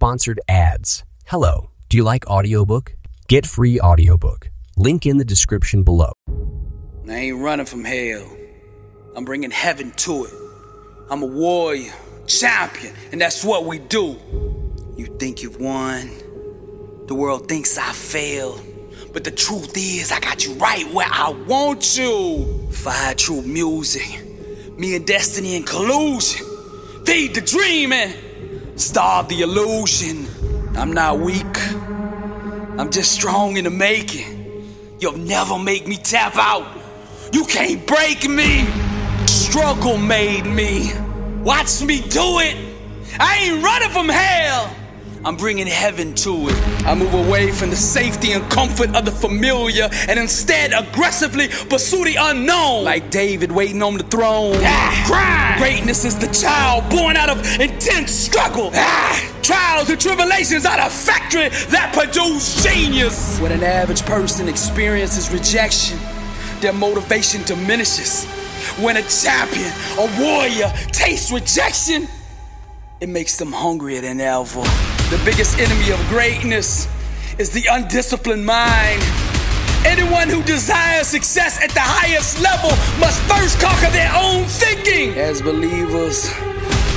sponsored ads. Hello, do you like audiobook? Get free audiobook. Link in the description below. I ain't running from hell. I'm bringing heaven to it. I'm a warrior, champion, and that's what we do. You think you've won? The world thinks I failed. But the truth is, I got you right where I want you. Fire true music. Me and Destiny in collusion. Feed the dream and starve the illusion. I'm not weak. I'm just strong in the making. You'll never make me tap out. You can't break me. Struggle made me. Watch me do it. I ain't running from hell. I'm bringing heaven to it. I move away from the safety and comfort of the familiar and instead aggressively pursue the unknown. Like David waiting on the throne. Ah, crime. Greatness is the child born out of intense struggle. Ah, trials and tribulations are the factory that produce genius. When an average person experiences rejection, their motivation diminishes. When a champion, a warrior, tastes rejection, it makes them hungrier than ever. The biggest enemy of greatness is the undisciplined mind. Anyone who desires success at the highest level must first conquer their own thinking. As believers,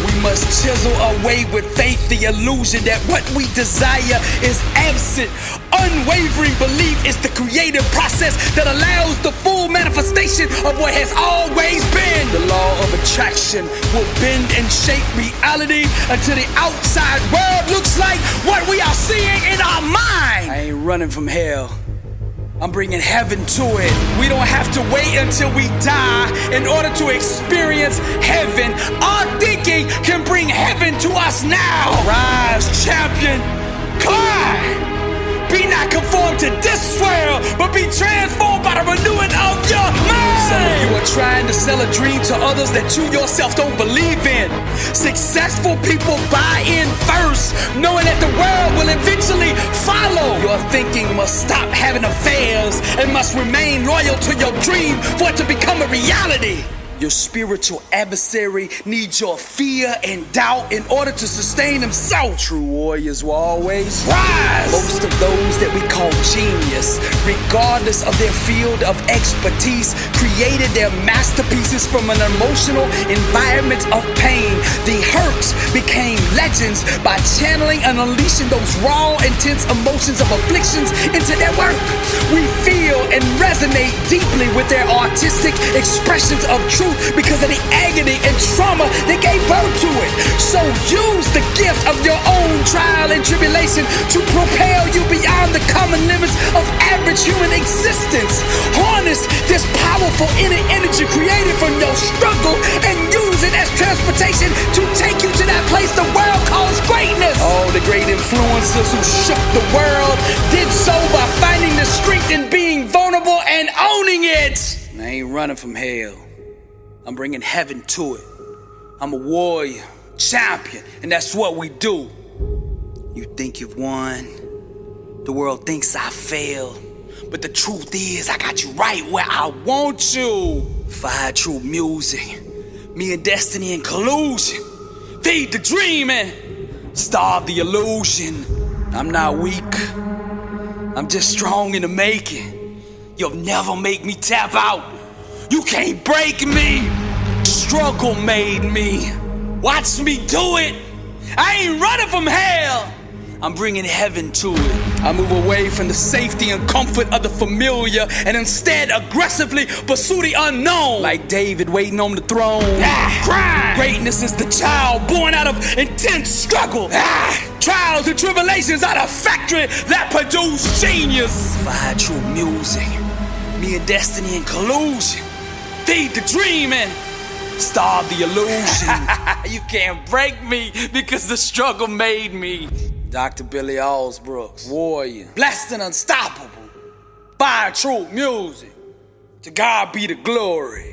we must chisel away with faith the illusion that what we desire is absent. Unwavering belief is the creative process that allows the full manifestation of what has always been. The law of attraction will bend and shape reality until the outside world looks like what we are seeing in our mind. I ain't running from hell. I'm bringing heaven to it. We don't have to wait until we die in order to experience heaven. Our thinking can bring heaven to us now. Rise, champion. Climb. Be not conformed to this world, but be transformed by the renewing of your mind. Some of you are trying to sell a dream to others that you yourself don't believe in. Successful people buy in first, knowing that the world will eventually follow. Your thinking must stop having affairs and must remain loyal to your dream for it to become a reality. Your spiritual adversary needs your fear and doubt in order to sustain himself. True warriors will always rise. Most of those that we call genius, regardless of their field of expertise, created their masterpieces from an emotional environment of pain. The hurts became legends by channeling and unleashing those raw, intense emotions of afflictions into their work. We feel resonate deeply with their artistic expressions of truth because of the agony and trauma that gave birth to it. So use the gift of your own trial and tribulation to propel you beyond the common limits of average human existence. Harness this powerful inner energy created from your struggle and use it as transportation to take you to that place the world calls greatness. All the great influencers who shook the world owning it. I ain't running from hell. I'm bringing heaven to it. I'm a warrior, champion, and that's what we do. You think you've won? The world thinks I failed. But the truth is, I got you right where I want you. Fire true music. Me and Destiny in collusion. Feed the dream and starve the illusion. I'm not weak. I'm just strong in the making. You'll never make me tap out. You can't break me. Struggle made me. Watch me do it. I ain't running from hell. I'm bringing heaven to it. I move away from the safety and comfort of the familiar and instead aggressively pursue the unknown. Like David waiting on the throne. Ah. Greatness is the child born out of intense struggle. Ah, trials and tribulations are the factory that produce genius. Fire true music. Me and Destiny in collusion. Feed the dream and starve the illusion. you can't break me because the struggle made me. Dr. Billy Alsbrooks, warrior, blessed and unstoppable. Fire true music. To God be the glory.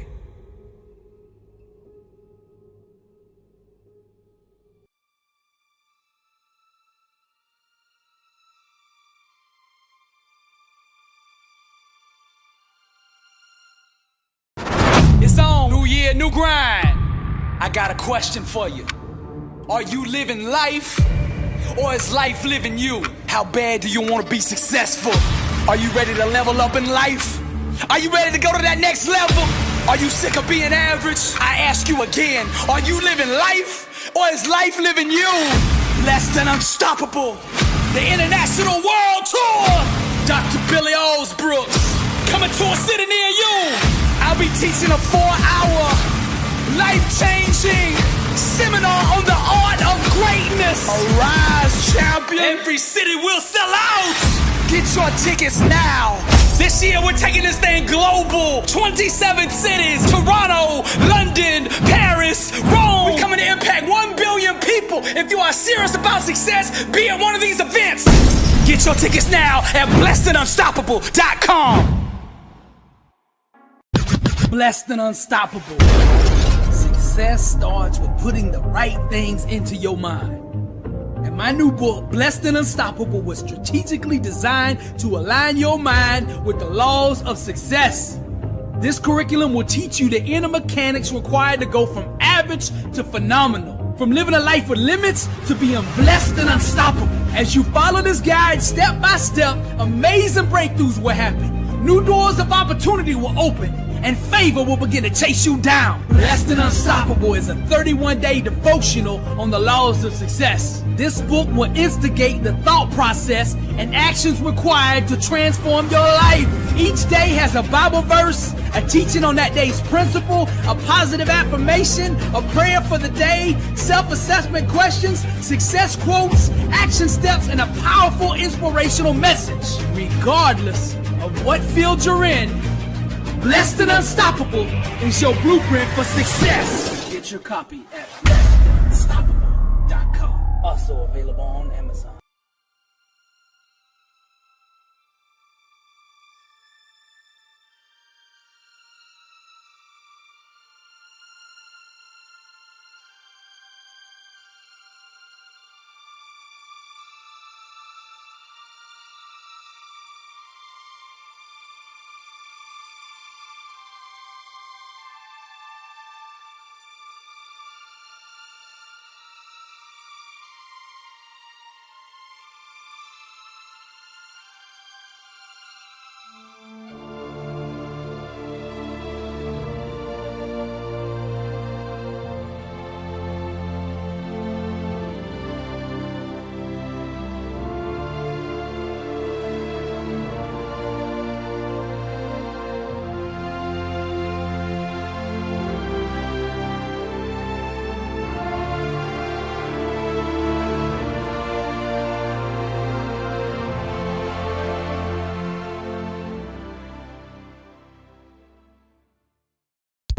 Grind. I got a question for you. Are you living life or is life living you? How bad do you want to be successful? Are you ready to level up in life? Are you ready to go to that next level? Are you sick of being average? I ask you again, are you living life or is life living you? Less than unstoppable. The International World Tour. Dr. Billy Alsbrooks coming to a city near you. I'll be teaching a four hour, changing seminar on the art of greatness. Arise, champion. Every city will sell out. Get your tickets now. This year we're taking this thing global. 27 cities Toronto, London, Paris, Rome. We're coming to impact 1 billion people. If you are serious about success, be at one of these events. Get your tickets now at blessedandunstoppable.com. Blessed and Unstoppable. Success starts with putting the right things into your mind. And my new book, Blessed and Unstoppable, was strategically designed to align your mind with the laws of success. This curriculum will teach you the inner mechanics required to go from average to phenomenal, from living a life with limits to being blessed and unstoppable. As you follow this guide step by step, amazing breakthroughs will happen. New doors of opportunity will open and favor will begin to chase you down. Blessed and Unstoppable is a 31 day devotional on the laws of success. This book will instigate the thought process and actions required to transform your life. Each day has a Bible verse, a teaching on that day's principle, a positive affirmation, a prayer for the day, self assessment questions, success quotes, action steps, and a powerful inspirational message. Regardless of what field you're in, Blessed and Unstoppable is your blueprint for success. Get your copy at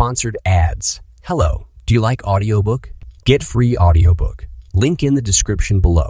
Sponsored ads. Hello, do you like audiobook? Get free audiobook. Link in the description below.